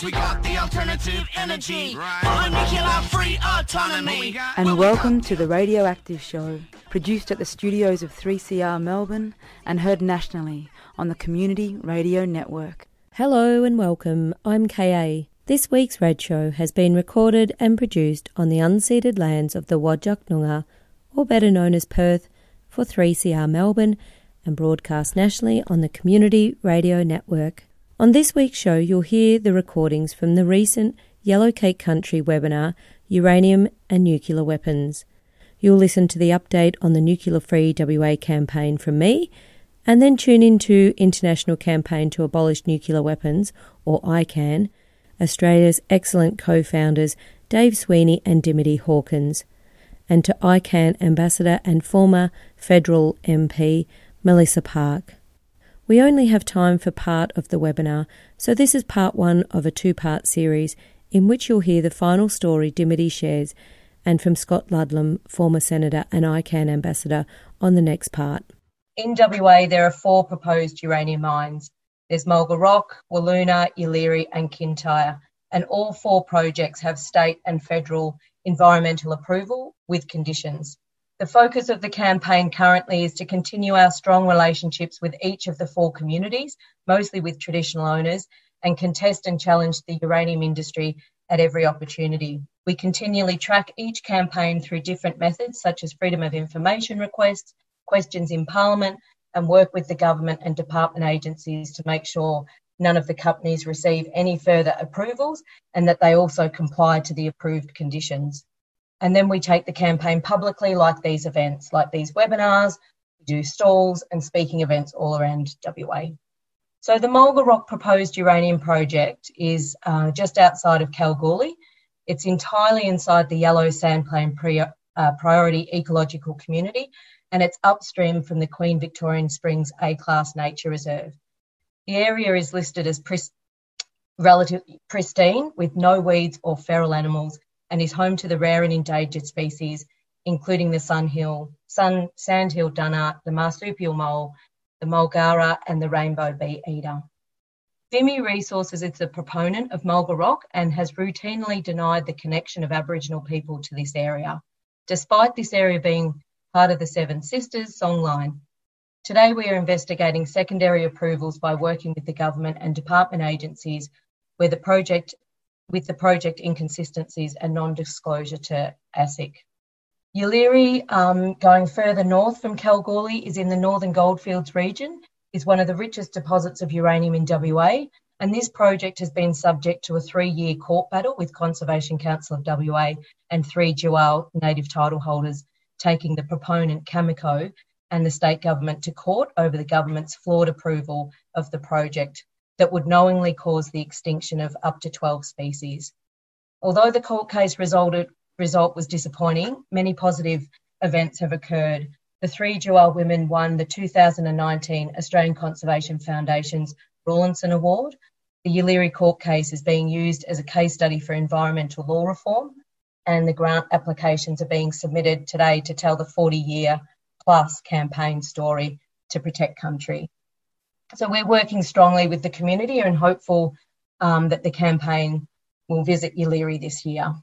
Cause we got the alternative energy. Right. nuclear free autonomy. And welcome to the Radioactive Show, produced at the studios of 3CR Melbourne and heard nationally on the Community Radio Network. Hello and welcome. I'm KA. This week's Rad Show has been recorded and produced on the unceded lands of the Whadjuk Noongar, or better known as Perth, for 3CR Melbourne and broadcast nationally on the Community Radio Network. On this week's show, you'll hear the recordings from the recent Yellow Cake Country webinar, Uranium and Nuclear Weapons. You'll listen to the update on the Nuclear Free WA campaign from me, and then tune into International Campaign to Abolish Nuclear Weapons, or ICAN, Australia's excellent co founders Dave Sweeney and Dimity Hawkins, and to ICAN Ambassador and former federal MP Melissa Park. We only have time for part of the webinar, so this is part one of a two part series in which you'll hear the final story Dimity shares and from Scott Ludlam, former Senator and ICAN Ambassador, on the next part. In WA, there are four proposed uranium mines. There's Mulga Rock, Wiluna, Yeelirrie, and Kintyre, and all four projects have state and federal environmental approval with conditions. The focus of the campaign currently is to continue our strong relationships with each of the four communities, mostly with traditional owners, and contest and challenge the uranium industry at every opportunity. We continually track each campaign through different methods, such as freedom of information requests, questions in Parliament, and work with the government and department agencies to make sure none of the companies receive any further approvals and that they also comply to the approved conditions. And then we take the campaign publicly, like these events, like these webinars, we do stalls and speaking events all around WA. So the Mulga Rock proposed uranium project is uh, just outside of Kalgoorlie. It's entirely inside the Yellow Sandplain pre, uh, Priority Ecological Community, and it's upstream from the Queen Victorian Springs A-Class Nature Reserve. The area is listed as relatively pristine with no weeds or feral animals and is home to the rare and endangered species, including the sunhill, sun, sandhill dunnart, the marsupial mole, the mulgara, and the rainbow bee eater. Vimy Resources is a proponent of Mulga Rock and has routinely denied the connection of Aboriginal people to this area, despite this area being part of the Seven Sisters songline. Today, we are investigating secondary approvals by working with the government and department agencies where the project with the project inconsistencies and non-disclosure to ASIC. Yeelirrie, um, going further north from Kalgoorlie, is in the Northern Goldfields region, is one of the richest deposits of uranium in WA, and this project has been subject to a three-year court battle with Conservation Council of WA and three Tjiwarl native title holders taking the proponent Cameco and the state government to court over the government's flawed approval of the project that would knowingly cause the extinction of up to 12 species. Although the court case resulted, result was disappointing, many positive events have occurred. The three Tjiwarl women won the 2019 Australian Conservation Foundation's Rawlinson Award. The Yeelirrie court case is being used as a case study for environmental law reform, and the grant applications are being submitted today to tell the 40 year plus campaign story to protect country. So we're working strongly with the community and hopeful um, that the campaign will visit Yeelirrie this year.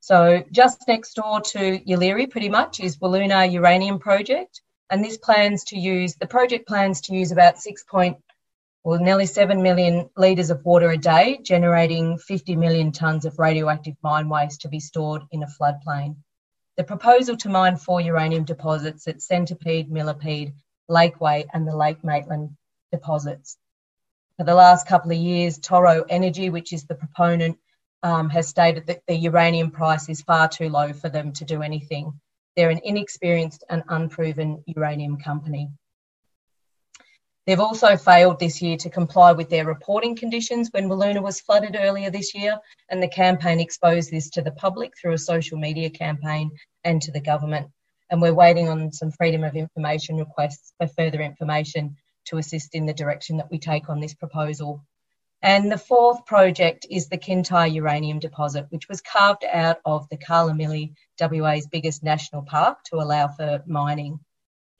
So just next door to Yeelirrie, pretty much, is Wiluna Uranium Project, and this plans to use the project plans to use about six point, well, nearly seven million litres of water a day, generating 50 million tonnes of radioactive mine waste to be stored in a floodplain. The proposal to mine four uranium deposits at Centipede, Millipede, Lakeway and the Lake Maitland deposits. For the last couple of years, Toro Energy, which is the proponent, um, has stated that the uranium price is far too low for them to do anything. They're an inexperienced and unproven uranium company. They've also failed this year to comply with their reporting conditions when Wiluna was flooded earlier this year, and the campaign exposed this to the public through a social media campaign and to the government and we're waiting on some freedom of information requests for further information to assist in the direction that we take on this proposal. And the fourth project is the Kintyre uranium deposit, which was carved out of the Karlamilyi, WA's biggest national park, to allow for mining.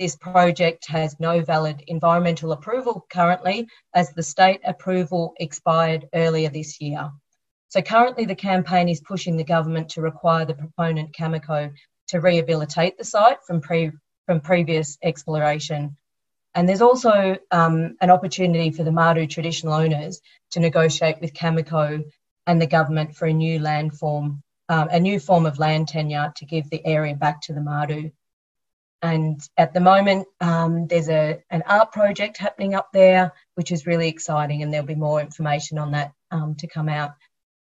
this project has no valid environmental approval currently, as the state approval expired earlier this year. So currently, the campaign is pushing the government to require the proponent Cameco to rehabilitate the site from, pre- from previous exploration. And there's also um, an opportunity for the Martu traditional owners to negotiate with Cameco and the government for a new land form, um, a new form of land tenure to give the area back to the Martu. And at the moment, um, there's a, an art project happening up there, which is really exciting, and there'll be more information on that um, to come out.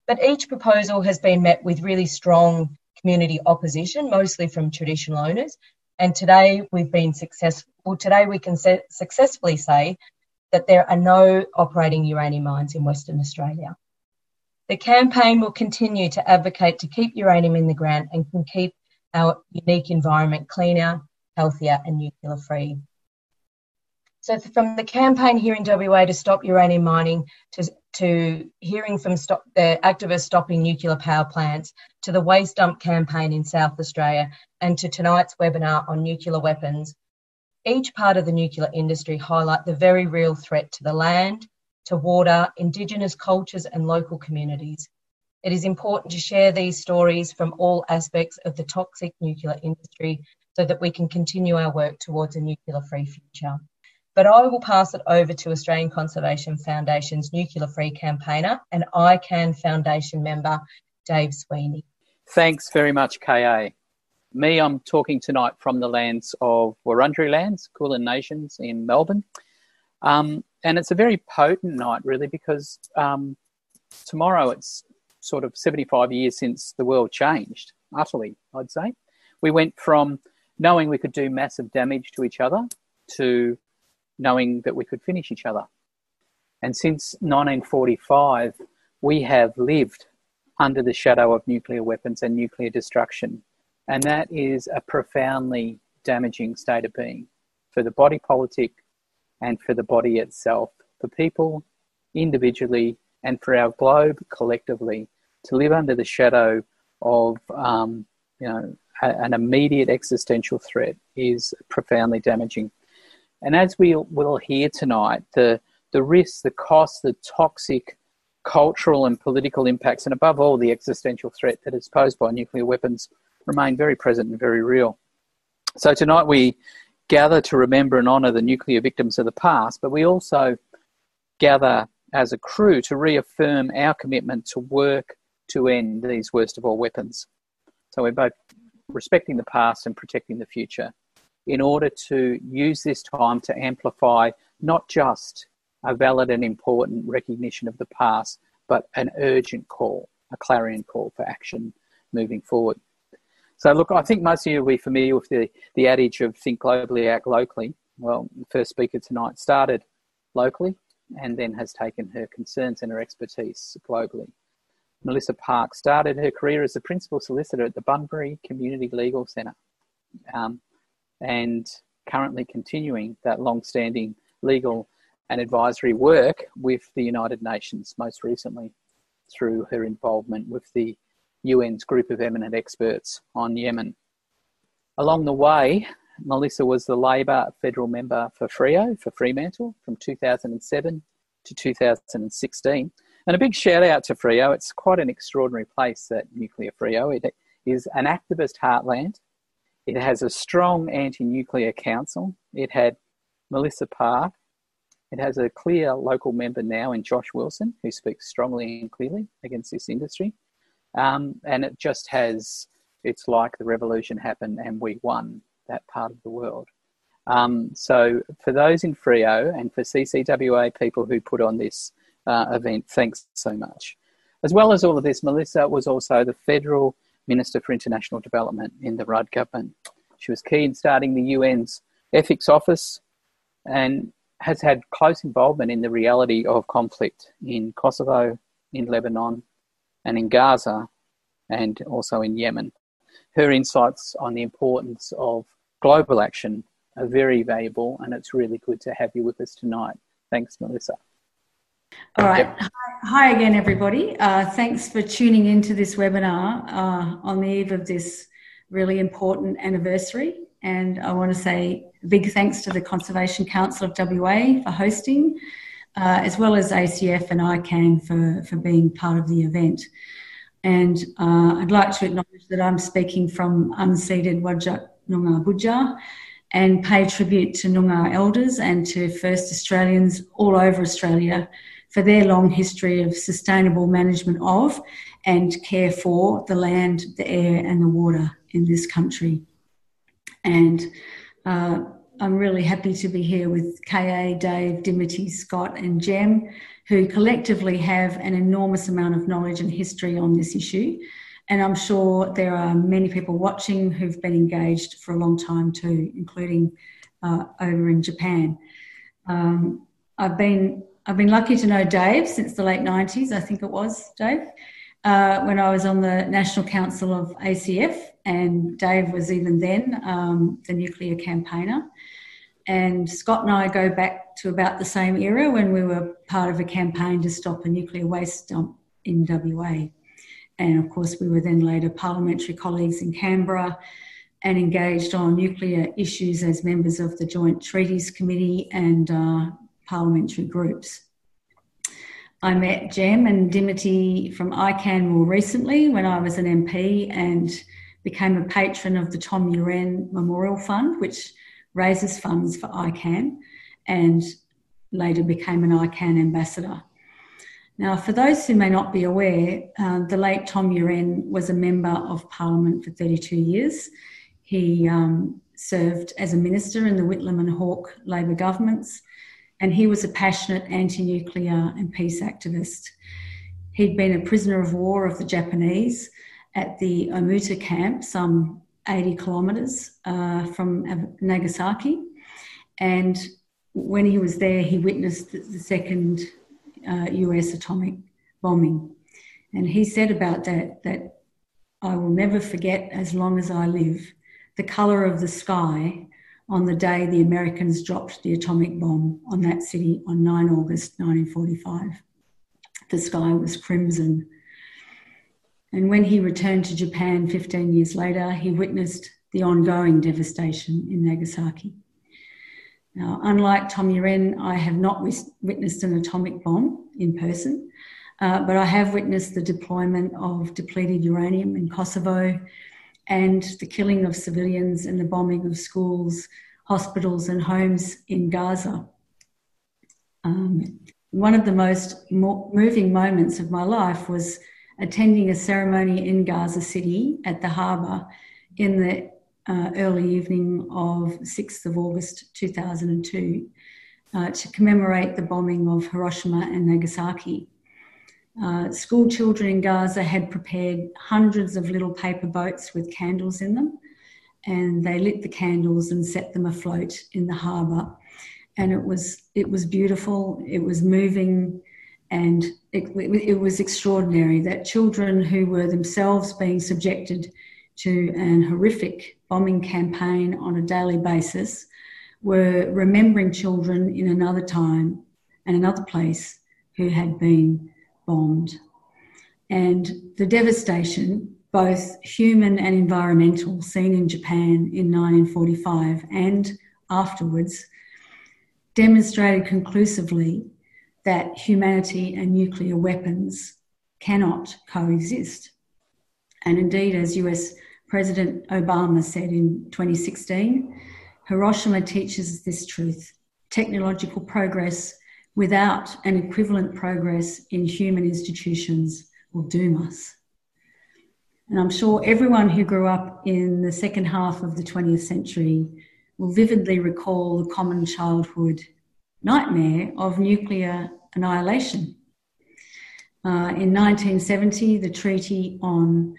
But each proposal has been met with really strong community opposition, mostly from traditional owners. And today we've been successful. Well, today we can se- successfully say that there are no operating uranium mines in Western Australia. The campaign will continue to advocate to keep uranium in the ground and can keep our unique environment cleaner, healthier and nuclear free. So from the campaign here in WA to stop uranium mining to, to hearing from stop, the activists stopping nuclear power plants to the waste dump campaign in South Australia and to tonight's webinar on nuclear weapons, each part of the nuclear industry highlight the very real threat to the land, to water, Indigenous cultures and local communities. It is important to share these stories from all aspects of the toxic nuclear industry so that we can continue our work towards a nuclear free future. But I will pass it over to Australian Conservation Foundation's nuclear free campaigner and ICAN Foundation member, Dave Sweeney. Thanks very much, KA. Me, I'm talking tonight from the lands of Wurundjeri lands, Kulin Nations in Melbourne. Um, and it's a very potent night, really, because um, tomorrow it's sort of 75 years since the world changed, utterly, I'd say. We went from knowing we could do massive damage to each other to knowing that we could finish each other. And since 1945, we have lived under the shadow of nuclear weapons and nuclear destruction. And that is a profoundly damaging state of being for the body politic and for the body itself, for people individually and for our globe collectively to live under the shadow of um, you know an immediate existential threat is profoundly damaging. And as we will hear tonight, the, the risks, the costs, the toxic cultural and political impacts, and above all, the existential threat that is posed by nuclear weapons remain very present and very real. So tonight we gather to remember and honour the nuclear victims of the past, but we also gather as a crew to reaffirm our commitment to work to end these worst of all weapons. So we're both respecting the past and protecting the future in order to use this time to amplify not just a valid and important recognition of the past, but an urgent call, a clarion call for action moving forward. So, look, I think most of you will be familiar with the, the adage of think globally, act locally. Well, the first speaker tonight started locally and then has taken her concerns and her expertise globally. Melissa Park started her career as a principal solicitor at the Bunbury Community Legal Centre um, and currently continuing that long standing legal and advisory work with the United Nations, most recently through her involvement with the UN's group of eminent experts on Yemen. Along the way, Melissa was the Labor federal member for Freo, for Fremantle, from 2007 to 2016 and a big shout out to Freo. It's quite an extraordinary place, that Nuclear Freo. It is an activist heartland. It has a strong anti nuclear council. It had Melissa Park. It has a clear local member now in Josh Wilson, who speaks strongly and clearly against this industry. Um, and it just has, it's like the revolution happened and we won that part of the world. Um, so for those in Freo and for CCWA people who put on this uh, event. Thanks so much. As well as all of this, Melissa was also the Federal Minister for International Development in the Rudd government. She was key in starting the UN's Ethics Office and has had close involvement in the reality of conflict in Kosovo, in Lebanon, and in Gaza, and also in Yemen. Her insights on the importance of global action are very valuable, and it's really good to have you with us tonight. Thanks, Melissa. All right. Yep. Hi, hi, again, everybody. Uh, thanks for tuning into this webinar uh, on the eve of this really important anniversary and I want to say a big thanks to the Conservation Council of WA for hosting, uh, as well as ACF and ICAN for, for being part of the event. And uh, I'd like to acknowledge that I'm speaking from unceded Whadjuk Noongar Boodja and pay tribute to Noongar elders and to First Australians all over Australia for their long history of sustainable management of and care for the land, the air, and the water in this country. And uh, I'm really happy to be here with KA, Dave, Dimity, Scott, and Jem, who collectively have an enormous amount of knowledge and history on this issue. And I'm sure there are many people watching who've been engaged for a long time too, including uh, over in Japan. Um, I've been I've been lucky to know Dave since the late 90s, I think it was, Dave, uh, when I was on the National Council of ACF, and Dave was even then um, the nuclear campaigner. And Scott and I go back to about the same era when we were part of a campaign to stop a nuclear waste dump in WA. And of course, we were then later parliamentary colleagues in Canberra and engaged on nuclear issues as members of the Joint Treaties Committee and uh, parliamentary groups. I met Jem and Dimity from ICAN more recently when I was an MP and became a patron of the Tom Uren Memorial Fund, which raises funds for ICAN, and later became an ICAN ambassador. Now, for those who may not be aware, uh, the late Tom Uren was a member of Parliament for 32 years. He um, served as a minister in the Whitlam and Hawke Labor governments and he was a passionate anti nuclear and peace activist. He'd been a prisoner of war of the Japanese at the Omuta camp, some 80 kilometres uh, from Nagasaki. And when he was there, he witnessed the second uh, US atomic bombing. And he said about that that I will never forget as long as I live the colour of the sky on the day the Americans dropped the atomic bomb on that city on 9 August 1945. The sky was crimson. And when he returned to Japan 15 years later, he witnessed the ongoing devastation in Nagasaki. Now, unlike Tom Uren, I have not witnessed an atomic bomb in person, uh, but I have witnessed the deployment of depleted uranium in Kosovo, and the killing of civilians and the bombing of schools, hospitals, and homes in Gaza. Um, one of the most mo- moving moments of my life was attending a ceremony in Gaza City at the harbour in the uh, early evening of 6th of August 2002 uh, to commemorate the bombing of Hiroshima and Nagasaki. Uh, school children in Gaza had prepared hundreds of little paper boats with candles in them, and they lit the candles and set them afloat in the harbour. And it was it was beautiful. It was moving, and it, it was extraordinary that children who were themselves being subjected to an horrific bombing campaign on a daily basis were remembering children in another time and another place who had been bombed. And the devastation, both human and environmental, seen in Japan in 1945 and afterwards, demonstrated conclusively that humanity and nuclear weapons cannot coexist. And indeed, as US President Obama said in 2016, Hiroshima teaches this truth. Technological progress without an equivalent progress in human institutions will doom us. And I'm sure everyone who grew up in the second half of the 20th century will vividly recall the common childhood nightmare of nuclear annihilation. Uh, in 1970, the Treaty on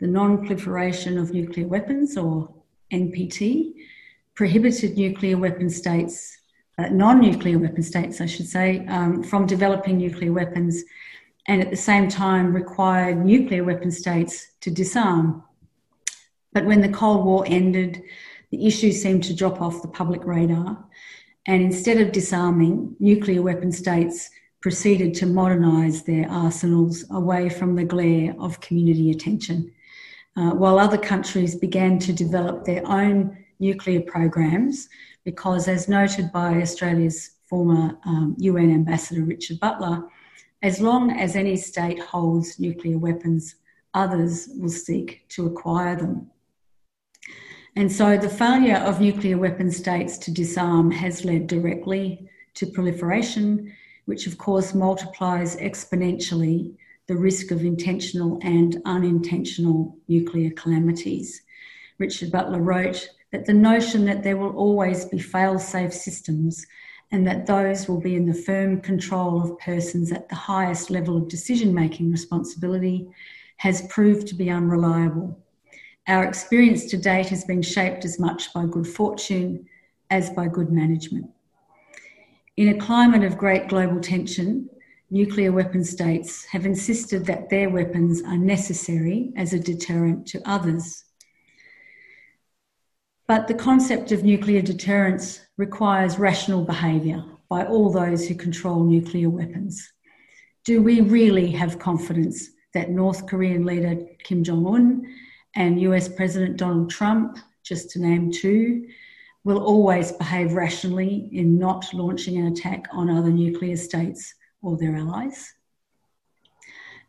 the Non Proliferation of Nuclear Weapons, or NPT, prohibited nuclear weapon states uh, non-nuclear weapon states, I should say, um, from developing nuclear weapons, and at the same time required nuclear weapon states to disarm. But when the Cold War ended, the issue seemed to drop off the public radar, and instead of disarming, nuclear weapon states proceeded to modernise their arsenals away from the glare of community attention, uh, while other countries began to develop their own nuclear programs because, as noted by Australia's former um, UN Ambassador Richard Butler, as long as any state holds nuclear weapons, others will seek to acquire them. And so the failure of nuclear weapon states to disarm has led directly to proliferation, which of course multiplies exponentially the risk of intentional and unintentional nuclear calamities. Richard Butler wrote that the notion that there will always be fail safe systems and that those will be in the firm control of persons at the highest level of decision making responsibility has proved to be unreliable. Our experience to date has been shaped as much by good fortune as by good management. In a climate of great global tension, nuclear weapon states have insisted that their weapons are necessary as a deterrent to others. But the concept of nuclear deterrence requires rational behaviour by all those who control nuclear weapons. Do we really have confidence that North Korean leader Kim Jong un and US President Donald Trump, just to name two, will always behave rationally in not launching an attack on other nuclear states or their allies?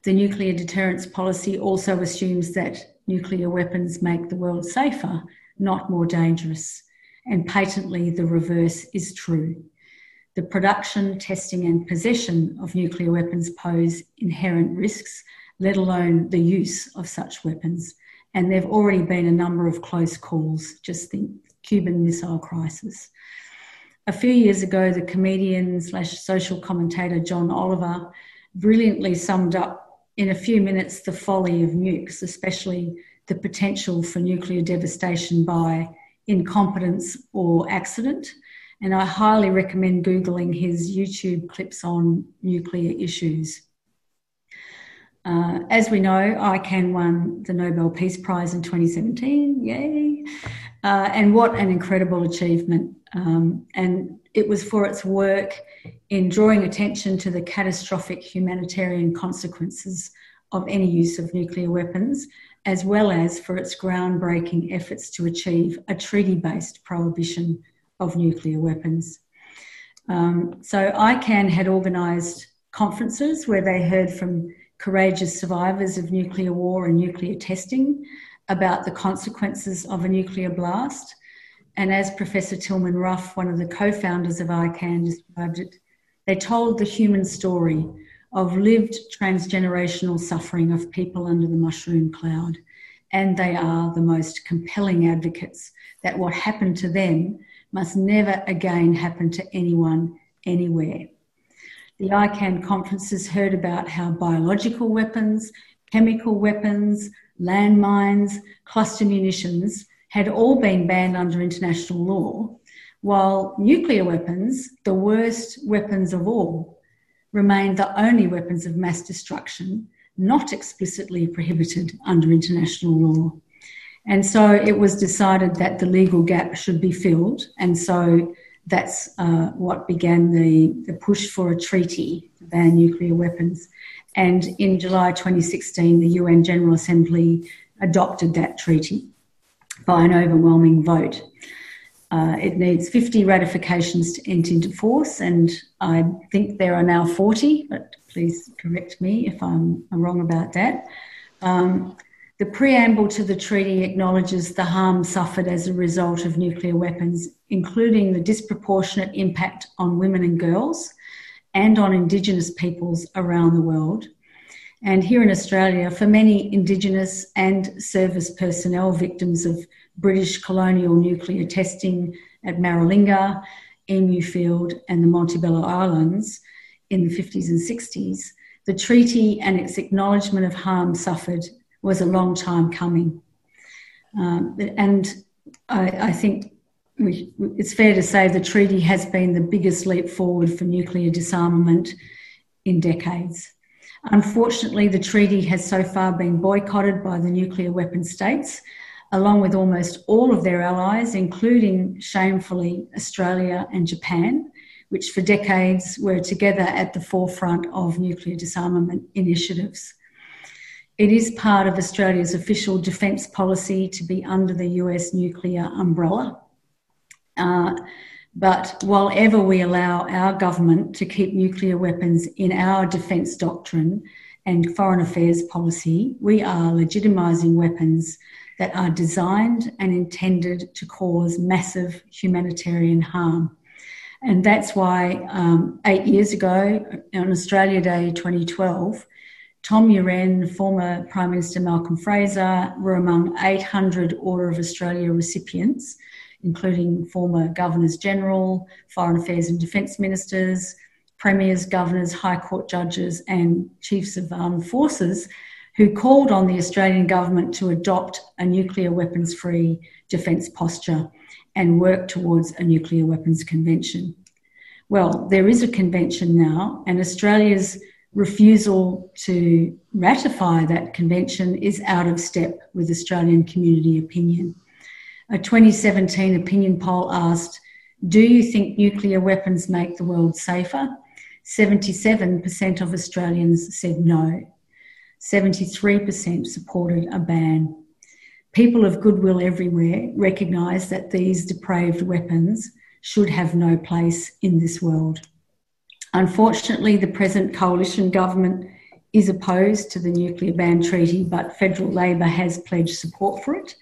The nuclear deterrence policy also assumes that nuclear weapons make the world safer, not more dangerous and patently the reverse is true. The production, testing, and possession of nuclear weapons pose inherent risks, let alone the use of such weapons. And there have already been a number of close calls, just think Cuban Missile Crisis. A few years ago, the comedian slash social commentator John Oliver brilliantly summed up in a few minutes the folly of nukes, especially the potential for nuclear devastation by incompetence or accident. And I highly recommend Googling his YouTube clips on nuclear issues. Uh, as we know, ICAN won the Nobel Peace Prize in 2017. Yay! Uh, and what an incredible achievement. Um, and it was for its work in drawing attention to the catastrophic humanitarian consequences of any use of nuclear weapons as well as for its groundbreaking efforts to achieve a treaty based prohibition of nuclear weapons. Um, so, ICAN had organised conferences where they heard from courageous survivors of nuclear war and nuclear testing about the consequences of a nuclear blast. And as Professor Tilman Ruff, one of the co founders of ICAN, described it, they told the human story of lived transgenerational suffering of people under the mushroom cloud. And they are the most compelling advocates that what happened to them must never again happen to anyone anywhere. The ICAN conferences heard about how biological weapons, chemical weapons, landmines, cluster munitions had all been banned under international law, while nuclear weapons, the worst weapons of all, remained the only weapons of mass destruction not explicitly prohibited under international law. And so it was decided that the legal gap should be filled. And so that's uh, what began the, the push for a treaty to ban nuclear weapons. And in July 2016, the UN General Assembly adopted that treaty by an overwhelming vote. Uh, it needs 50 ratifications to enter into force, and I think there are now 40, but please correct me if I'm, wrong about that. Um, the preamble to the treaty acknowledges the harm suffered as a result of nuclear weapons, including the disproportionate impact on women and girls and on Indigenous peoples around the world. And here in Australia, for many Indigenous and service personnel victims of British colonial nuclear testing at Maralinga, Emu Field, and the Montebello Islands in the 50s and 60s, the treaty and its acknowledgement of harm suffered was a long time coming. Um, and I, I think we, it's fair to say the treaty has been the biggest leap forward for nuclear disarmament in decades. Unfortunately, the treaty has so far been boycotted by the nuclear weapon states, along with almost all of their allies, including shamefully Australia and Japan, which for decades were together at the forefront of nuclear disarmament initiatives. it is part of Australia's official defence policy to be under the US nuclear umbrella. Uh, but while ever we allow our government to keep nuclear weapons in our defence doctrine and foreign affairs policy, we are legitimising weapons that are designed and intended to cause massive humanitarian harm. And that's why um, eight years ago, on Australia Day 2012, Tom Uren, former Prime Minister Malcolm Fraser, were among 800 Order of Australia recipients, including former Governors General, Foreign Affairs and Defence Ministers, Premiers, Governors, High Court judges, and Chiefs of Armed Forces, who called on the Australian Government to adopt a nuclear weapons free defence posture and work towards a nuclear weapons convention. Well, there is a convention now, and Australia's refusal to ratify that convention is out of step with Australian community opinion. A 2017 opinion poll asked, Do you think nuclear weapons make the world safer? 77% of Australians said no. 73% supported a ban. People of goodwill everywhere recognise that these depraved weapons should have no place in this world. Unfortunately, the present coalition government is opposed to the nuclear ban treaty, but federal Labor has pledged support for it.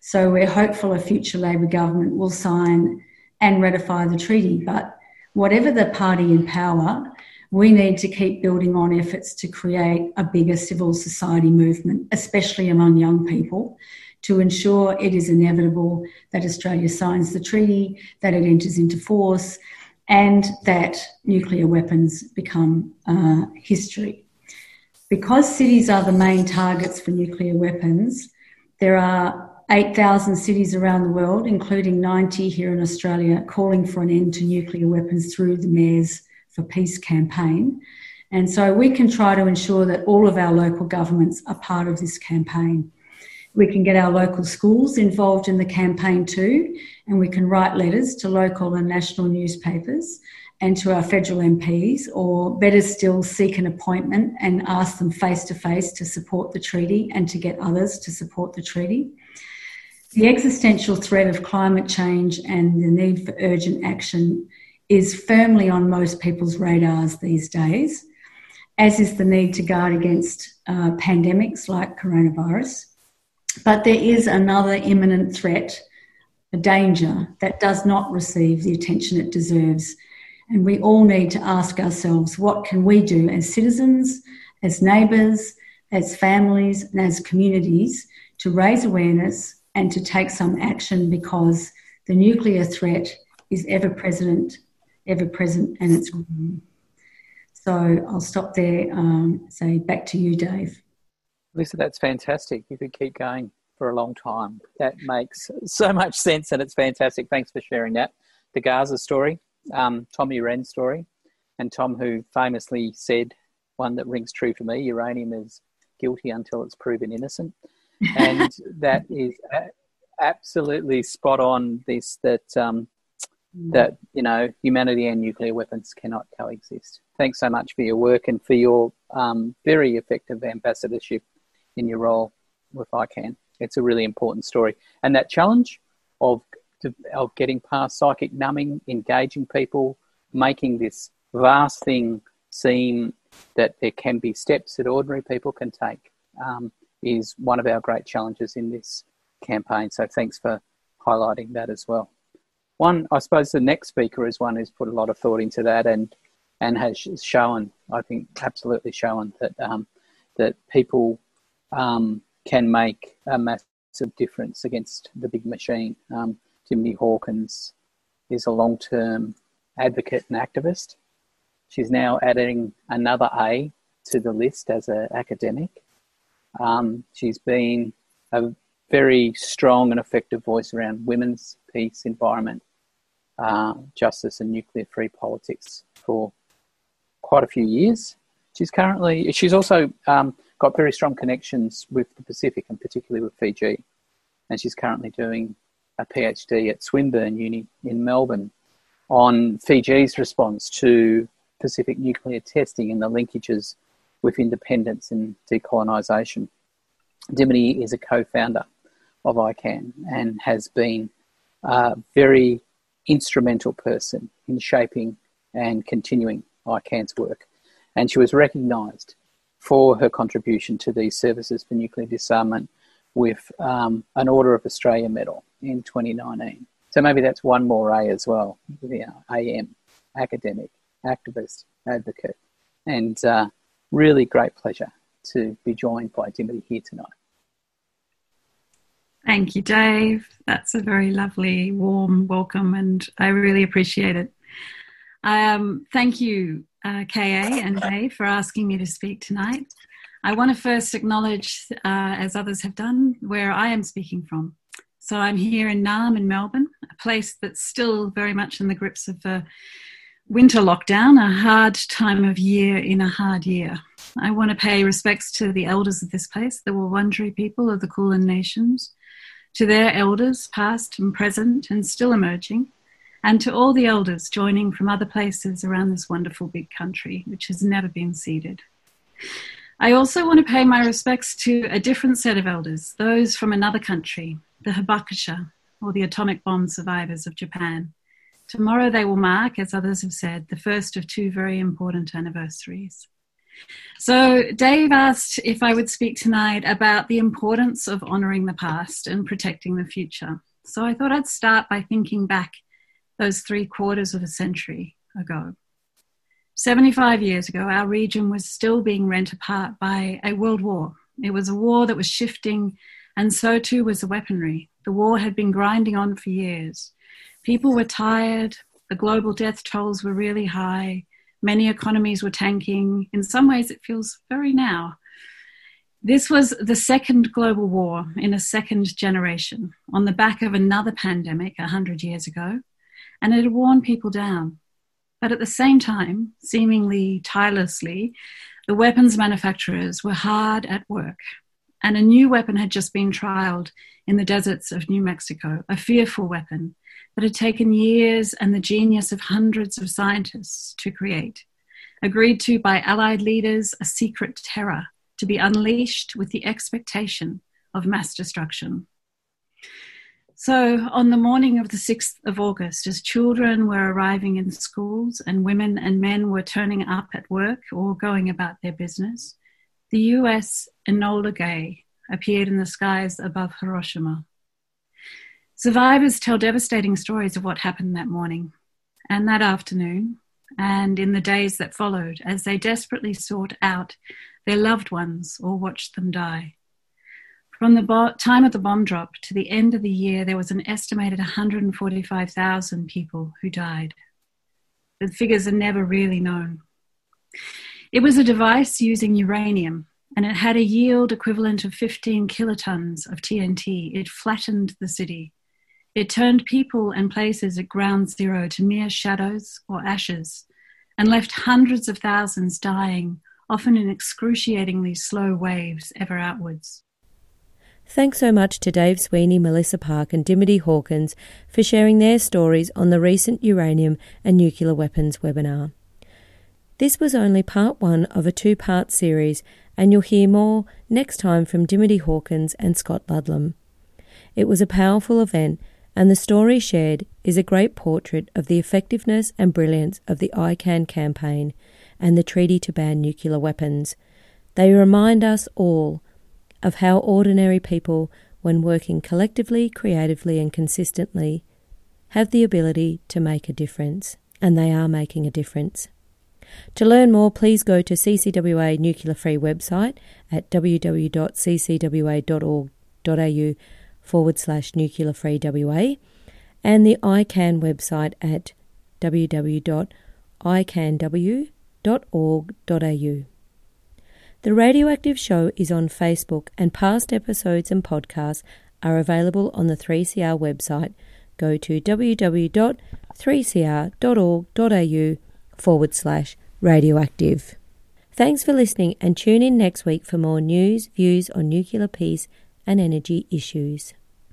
So we're hopeful a future Labor government will sign and ratify the treaty. But whatever the party in power, we need to keep building on efforts to create a bigger civil society movement, especially among young people, to ensure it is inevitable that Australia signs the treaty, that it enters into force, and that nuclear weapons become uh, history. Because cities are the main targets for nuclear weapons, there are 8,000 cities around the world, including 90 here in Australia, calling for an end to nuclear weapons through the Mayors for Peace campaign. And so we can try to ensure that all of our local governments are part of this campaign. We can get our local schools involved in the campaign too, and we can write letters to local and national newspapers and to our federal MPs, or better still, seek an appointment and ask them face to face to support the treaty and to get others to support the treaty. The existential threat of climate change and the need for urgent action is firmly on most people's radars these days, as is the need to guard against uh, pandemics like coronavirus. But there is another imminent threat, a danger that does not receive the attention it deserves. And we all need to ask ourselves what can we do as citizens, as neighbours, as families, and as communities to raise awareness and to take some action because the nuclear threat is ever present, ever present, and it's growing. So I'll stop there. Um, say back to you, Dave. Lisa, that's fantastic. You could keep going for a long time. That makes so much sense and it's fantastic. Thanks for sharing that. The Gaza story, um, Tom Uren's story, and Tom, who famously said, one that rings true for me uranium is guilty until it's proven innocent. And that is absolutely spot on this that. Um, that you know humanity and nuclear weapons cannot coexist. Thanks so much for your work and for your um, very effective ambassadorship in your role with ICAN. It's a really important story. And that challenge of, of getting past psychic numbing, engaging people, making this vast thing seem that there can be steps that ordinary people can take um, is one of our great challenges in this campaign. So thanks for highlighting that as well. One, I suppose the next speaker is one who's put a lot of thought into that and and has shown, I think, absolutely shown that um, that people um, can make a massive difference against the big machine. Um, Hawkins is a long term advocate and activist. She's now adding another A to the list as an academic. Um, she's been a very strong and effective voice around women's peace, environment, uh, justice, and nuclear free politics for quite a few years. She's currently, she's also um, got very strong connections with the Pacific and particularly with Fiji. And she's currently doing a PhD at Swinburne Uni in Melbourne on Fiji's response to Pacific nuclear testing and the linkages with independence and decolonisation. Dimity is a co-founder of ICAN and has been a very instrumental person in shaping and continuing ICAN's work. And she was recognised for her contribution to these services for nuclear disarmament with um, an Order of Australia medal in 2019. So maybe that's one more A as well. Yeah, AM, academic, activist, advocate, and uh, really great pleasure to be joined by Dimity here tonight. Thank you, Dave. That's a very lovely, warm welcome, and I really appreciate it. Um, thank you, uh, KA and Dave, for asking me to speak tonight. I want to first acknowledge, uh, as others have done, where I am speaking from. So I'm here in Naarm in Melbourne, a place that's still very much in the grips of a winter lockdown, a hard time of year in a hard year. I want to pay respects to the elders of this place, the Wurundjeri people of the Kulin Nations, to their elders, past and present and still emerging, and to all the elders joining from other places around this wonderful big country, which has never been ceded. I also want to pay my respects to a different set of elders, those from another country, the Hibakusha, or the atomic bomb survivors of Japan. Tomorrow they will mark, as others have said, the first of two very important anniversaries. So, Dave asked if I would speak tonight about the importance of honouring the past and protecting the future. So, I thought I'd start by thinking back those three quarters of a century ago. 75 years ago, our region was still being rent apart by a world war. It was a war that was shifting, and so too was the weaponry. The war had been grinding on for years. People were tired, the global death tolls were really high, Many economies were tanking. In some ways, it feels very now. This was the second global war in a second generation on the back of another pandemic 100 years ago, and it had worn people down. But at the same time, seemingly tirelessly, the weapons manufacturers were hard at work, and a new weapon had just been trialed in the deserts of New Mexico, a fearful weapon that had taken years and the genius of hundreds of scientists to create. Agreed to by Allied leaders, a secret terror to be unleashed with the expectation of mass destruction. So, on the morning of the 6th of August, as children were arriving in schools and women and men were turning up at work or going about their business, the US Enola Gay appeared in the skies above Hiroshima. Survivors tell devastating stories of what happened that morning and that afternoon and in the days that followed as they desperately sought out their loved ones or watched them die. From the bo- time of the bomb drop to the end of the year, there was an estimated 145,000 people who died. The figures are never really known. It was a device using uranium, and it had a yield equivalent of 15 kilotons of TNT. It flattened the city. It turned people and places at ground zero to mere shadows or ashes and left hundreds of thousands dying, often in excruciatingly slow waves ever outwards. Thanks so much to Dave Sweeney, Melissa Park, and Dimity Hawkins for sharing their stories on the recent uranium and nuclear weapons webinar. This was only part one of a two part series, and you'll hear more next time from Dimity Hawkins and Scott Ludlam. It was a powerful event and the story shared is a great portrait of the effectiveness and brilliance of the ICAN campaign and the treaty to ban nuclear weapons. They remind us all of how ordinary people, when working collectively, creatively, and consistently, have the ability to make a difference, and they are making a difference. To learn more, please go to CCWA Nuclear Free website at www.ccwa.org.au forward slash nuclear free WA and the ICAN website at www.icanw.org.au. The Radioactive Show is on Facebook and past episodes and podcasts are available on the 3CR website. Go to www.3cr.org.au forward slash radioactive. Thanks for listening and tune in next week for more news, views on nuclear peace and energy issues.